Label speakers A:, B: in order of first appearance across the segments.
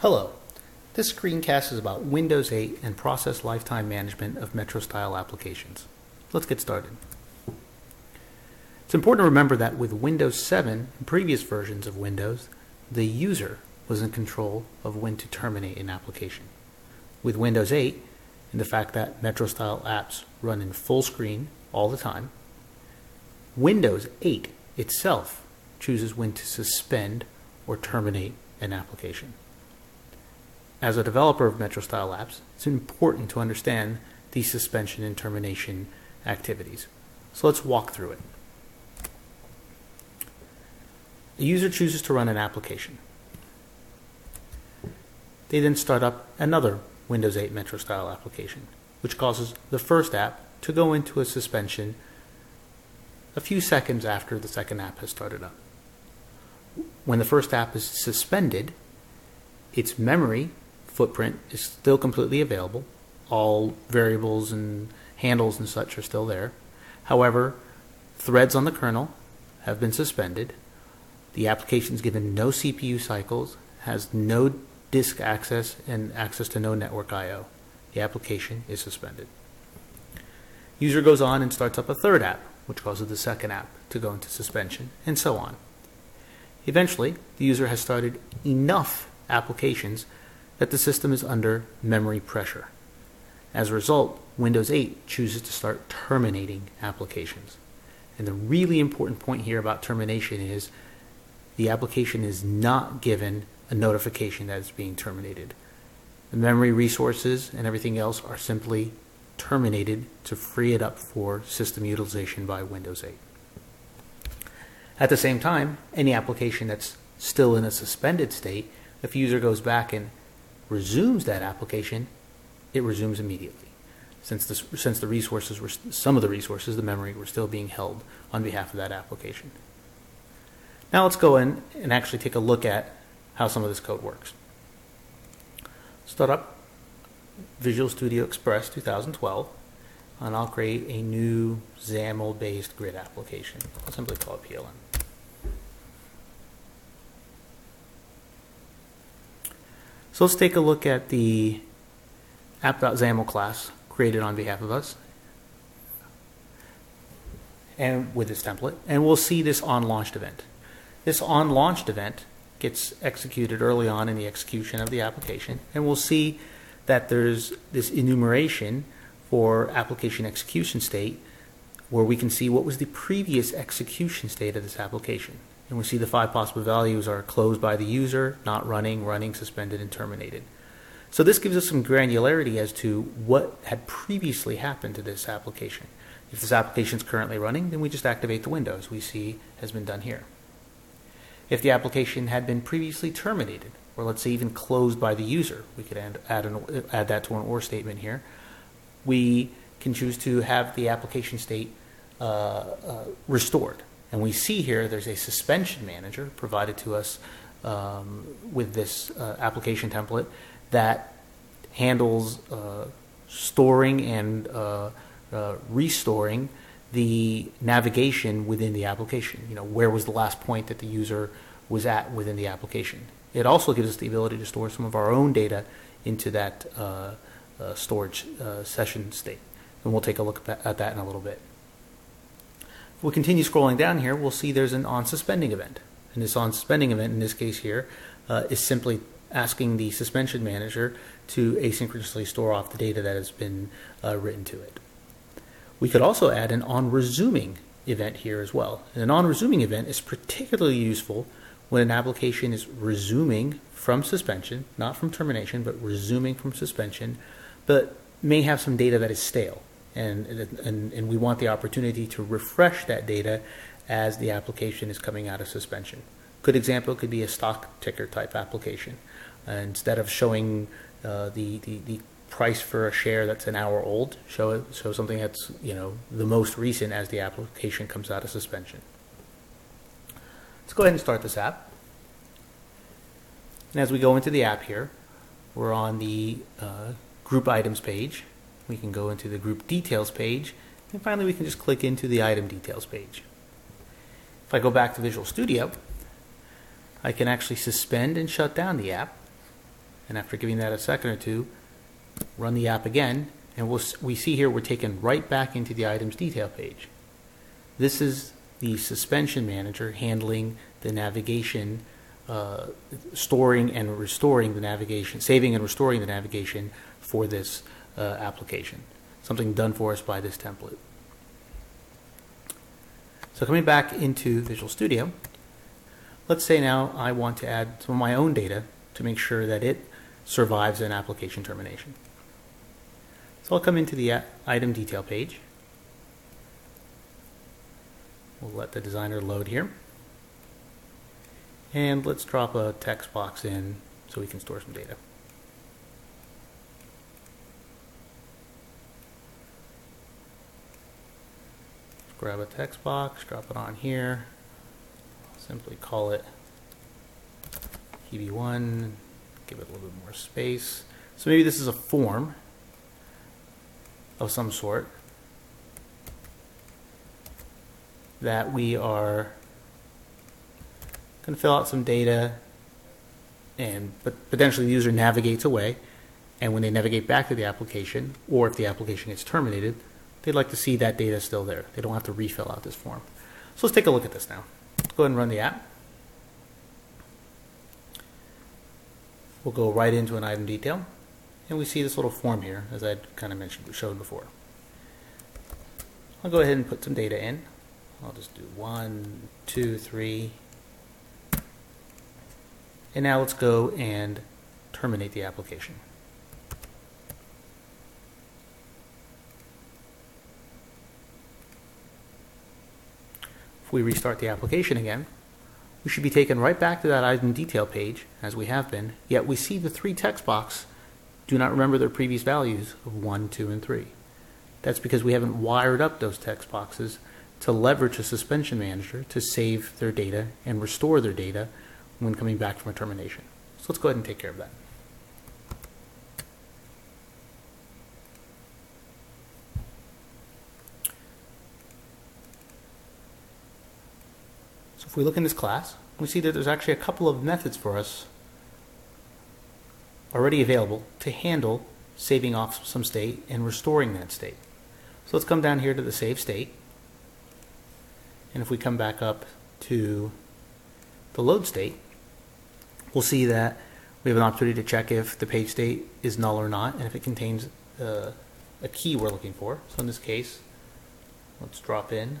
A: Hello. This screencast is about Windows 8 and process lifetime management of Metro style applications. Let's get started. It's important to remember that with Windows 7 and previous versions of Windows, the user was in control of when to terminate an application. With Windows 8 and the fact that Metro style apps run in full screen all the time, Windows 8 itself chooses when to suspend or terminate an application. As a developer of Metro style apps, it's important to understand these suspension and termination activities. So let's walk through it. A user chooses to run an application. They then start up another Windows 8 Metro style application, which causes the first app to go into a suspension a few seconds after the second app has started up. When the first app is suspended, its memory footprint is still completely available. All variables and handles and such are still there. However, threads on the kernel have been suspended. The application is given no CPU cycles, has no disk access, and access to no network I/O. The application is suspended. User goes on and starts up a third app, which causes the second app to go into suspension, and so on. Eventually, the user has started enough applications that the system is under memory pressure. As a result, Windows 8 chooses to start terminating applications. And the really important point here about termination is the application is not given a notification that it's being terminated. The memory resources and everything else are simply terminated to free it up for system utilization by Windows 8. At the same time, any application that's still in a suspended state, if a user goes back and resumes that application, it resumes immediately. Since the, since the resources were, some of the resources, the memory, were still being held on behalf of that application. Now let's go in and actually take a look at how some of this code works. Start up Visual Studio Express 2012, and I'll create a new XAML-based grid application. I'll simply call it PLM. So let's take a look at the app.xaml class created on behalf of us and with this template, and we'll see this on launched event. This on launched event gets executed early on in the execution of the application, and we'll see that there's this enumeration for application execution state where we can see what was the previous execution state of this application. And we see the five possible values are closed by the user, not running, running, suspended, and terminated. So this gives us some granularity as to what had previously happened to this application. If this application is currently running, then we just activate the window as we see has been done here. If the application had been previously terminated, or let's say even closed by the user, we could add, add, an, add that to an OR statement here. We can choose to have the application state uh, uh, restored. And we see here there's a suspension manager provided to us um, with this uh, application template that handles uh, storing and uh, uh, restoring the navigation within the application. You know, where was the last point that the user was at within the application. It also gives us the ability to store some of our own data into that uh, uh, storage session state. And we'll take a look at that in a little bit. If we continue scrolling down here, we'll see there's an on suspending event. And this on suspending event, in this case here, uh, is simply asking the suspension manager to asynchronously store off the data that has been uh, written to it. We could also add an on resuming event here as well. And an on resuming event is particularly useful when an application is resuming from suspension, not from termination, but resuming from suspension, but may have some data that is stale. And, and, and we want the opportunity to refresh that data as the application is coming out of suspension. Good example could be a stock ticker type application. Uh, instead of showing uh, the, the, the price for a share that's an hour old, show it, show something that's you know the most recent as the application comes out of suspension. Let's go ahead and start this app. And as we go into the app here, we're on the uh, group items page. We can go into the group details page. And finally, we can just click into the item details page. If I go back to Visual Studio, I can actually suspend and shut down the app. And after giving that a second or two, run the app again, and we'll, we see here we're taken right back into the items detail page. This is the suspension manager handling the navigation, uh, storing and restoring the navigation, saving and restoring the navigation for this uh, application. Something done for us by this template. So coming back into Visual Studio, let's say now I want to add some of my own data to make sure that it survives an application termination. So I'll come into the item detail page. We'll let the designer load here. And let's drop a text box in so we can store some data. Grab a text box, drop it on here. Simply call it TB1, give it a little bit more space. So maybe this is a form of some sort that we are going to fill out some data and potentially the user navigates away and when they navigate back to the application or if the application gets terminated they'd like to see that data still there. They don't have to refill out this form. So let's take a look at this now. Go ahead and run the app. We'll go right into an item detail. And we see this little form here as I kind of mentioned showed before. I'll go ahead and put some data in. I'll just do one two three. And now let's go and terminate the application. If we restart the application again, we should be taken right back to that item detail page, as we have been, yet we see the three text box do not remember their previous values of 1, 2, and 3. That's because we haven't wired up those text boxes to leverage a suspension manager to save their data and restore their data when coming back from a termination. So let's go ahead and take care of that. So if we look in this class, we see that there's actually a couple of methods for us already available to handle saving off some state and restoring that state. So let's come down here to the save state. And if we come back up to the load state, we'll see that we have an opportunity to check if the page state is null or not and if it contains uh, a key we're looking for. So in this case, let's drop in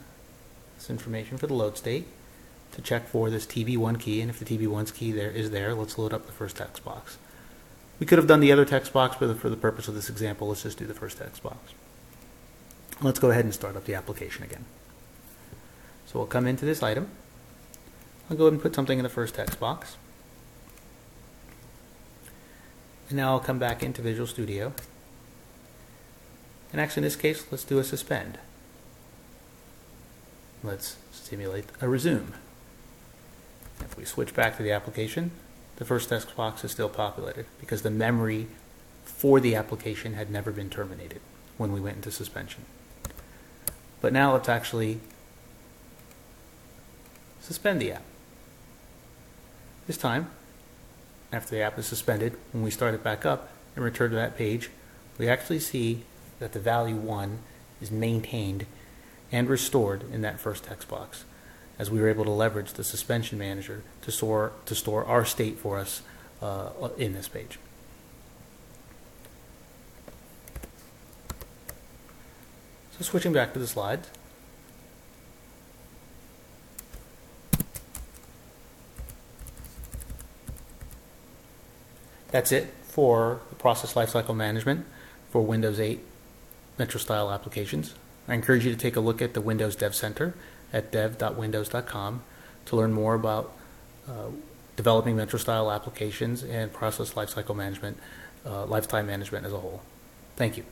A: this information for the load state to check for this TB1 key and if the TB1's key there is there, let's load up the first text box. We could have done the other text box, but for the purpose of this example, let's just do the first text box. Let's go ahead and start up the application again. So we'll come into this item. I'll go ahead and put something in the first text box. And now I'll come back into Visual Studio. And actually in this case, let's do a suspend. Let's simulate a resume. If we switch back to the application, the first text box is still populated because the memory for the application had never been terminated when we went into suspension. But now let's actually suspend the app. This time, after the app is suspended, when we start it back up and return to that page, we actually see that the value 1 is maintained and restored in that first text box as we were able to leverage the suspension manager to store, to store our state for us uh, in this page. So switching back to the slides. That's it for the process lifecycle management for Windows 8 Metro style applications. I encourage you to take a look at the Windows Dev Center at dev.windows.com to learn more about uh, developing Metro style applications and process lifecycle management, uh, lifetime management as a whole. Thank you.